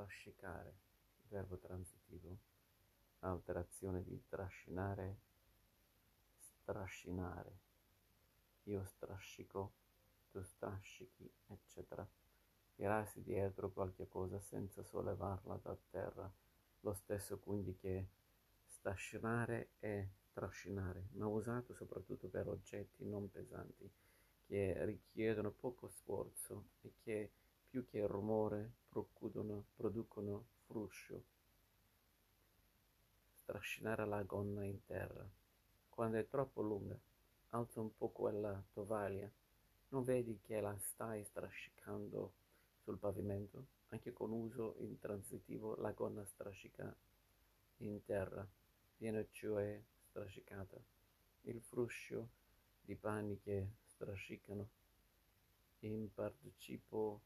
strascicare, verbo transitivo, alterazione di trascinare, strascinare, io strascico, tu strascichi, eccetera. Tirarsi dietro qualche cosa senza sollevarla da terra, lo stesso quindi che strascinare e trascinare, ma usato soprattutto per oggetti non pesanti, che richiedono poco sforzo e che più che rumore producono, fruscio. Strascinare la gonna in terra. Quando è troppo lunga, alza un po' quella tovaglia. Non vedi che la stai strascicando sul pavimento? Anche con uso intransitivo la gonna strascica in terra, viene cioè strascicata. Il fruscio di panni che strascicano in partecipo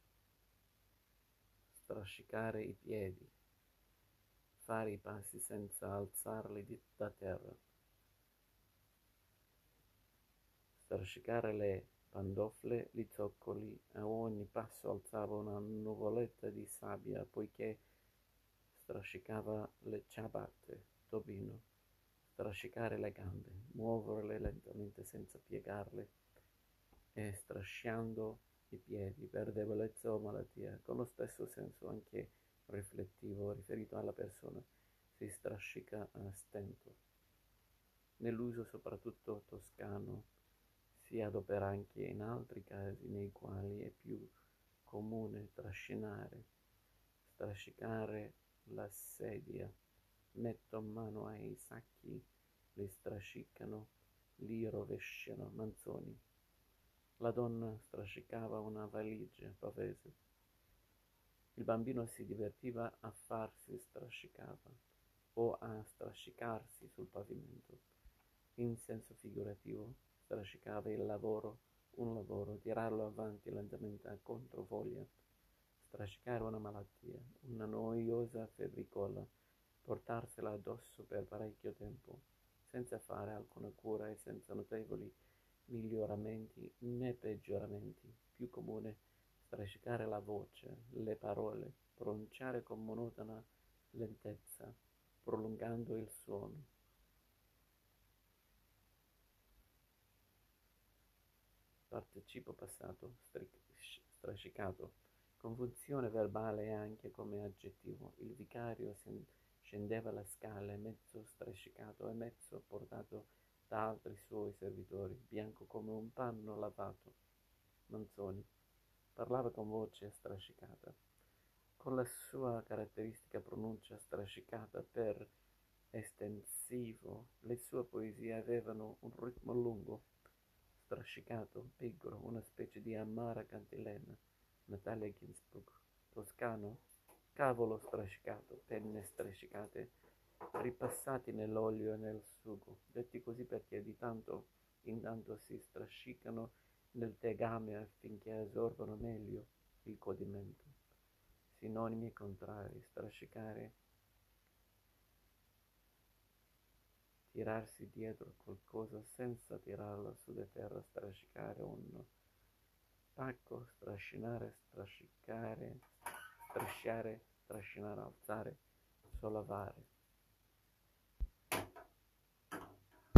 strascicare i piedi, fare i passi senza alzarli da terra, strascicare le pantofole, gli zoccoli, a ogni passo alzava una nuvoletta di sabbia, poiché strascicava le ciabatte, Tobino, strascicare le gambe, muoverle lentamente senza piegarle e strasciando i piedi per debolezza o malattia, con lo stesso senso anche riflettivo riferito alla persona, si strascica a stento. Nell'uso soprattutto toscano si adopera anche in altri casi nei quali è più comune trascinare, strascicare la sedia, metto mano ai sacchi, li strascicano, li rovesciano, manzoni. La donna strascicava una valigia pavese. Il bambino si divertiva a farsi strascicava o a strascicarsi sul pavimento. In senso figurativo, strascicava il lavoro, un lavoro, tirarlo avanti lentamente a controvoglia, strascicare una malattia, una noiosa febbricola, portarsela addosso per parecchio tempo, senza fare alcuna cura e senza notevoli miglioramenti né peggioramenti. Più comune strascicare la voce, le parole, pronunciare con monotona lentezza, prolungando il suono. Partecipo passato, strascicato, con funzione verbale anche come aggettivo. Il vicario scendeva la scala, mezzo strascicato e mezzo portato da altri suoi servitori, bianco come un panno lavato. Manzoni parlava con voce strascicata, con la sua caratteristica pronuncia strascicata per estensivo. Le sue poesie avevano un ritmo lungo, strascicato, pigro, una specie di amara cantilena. Natalia Ginsburg, toscano, cavolo strascicato, penne strascicate ripassati nell'olio e nel sugo, detti così perché di tanto in tanto si strascicano nel tegame affinché assorbano meglio il codimento. Sinonimi contrari, strascicare, tirarsi dietro qualcosa senza tirarla su di terra, strascicare un pacco, strascinare, strascicare, strisciare, trascinare, alzare, sollevare.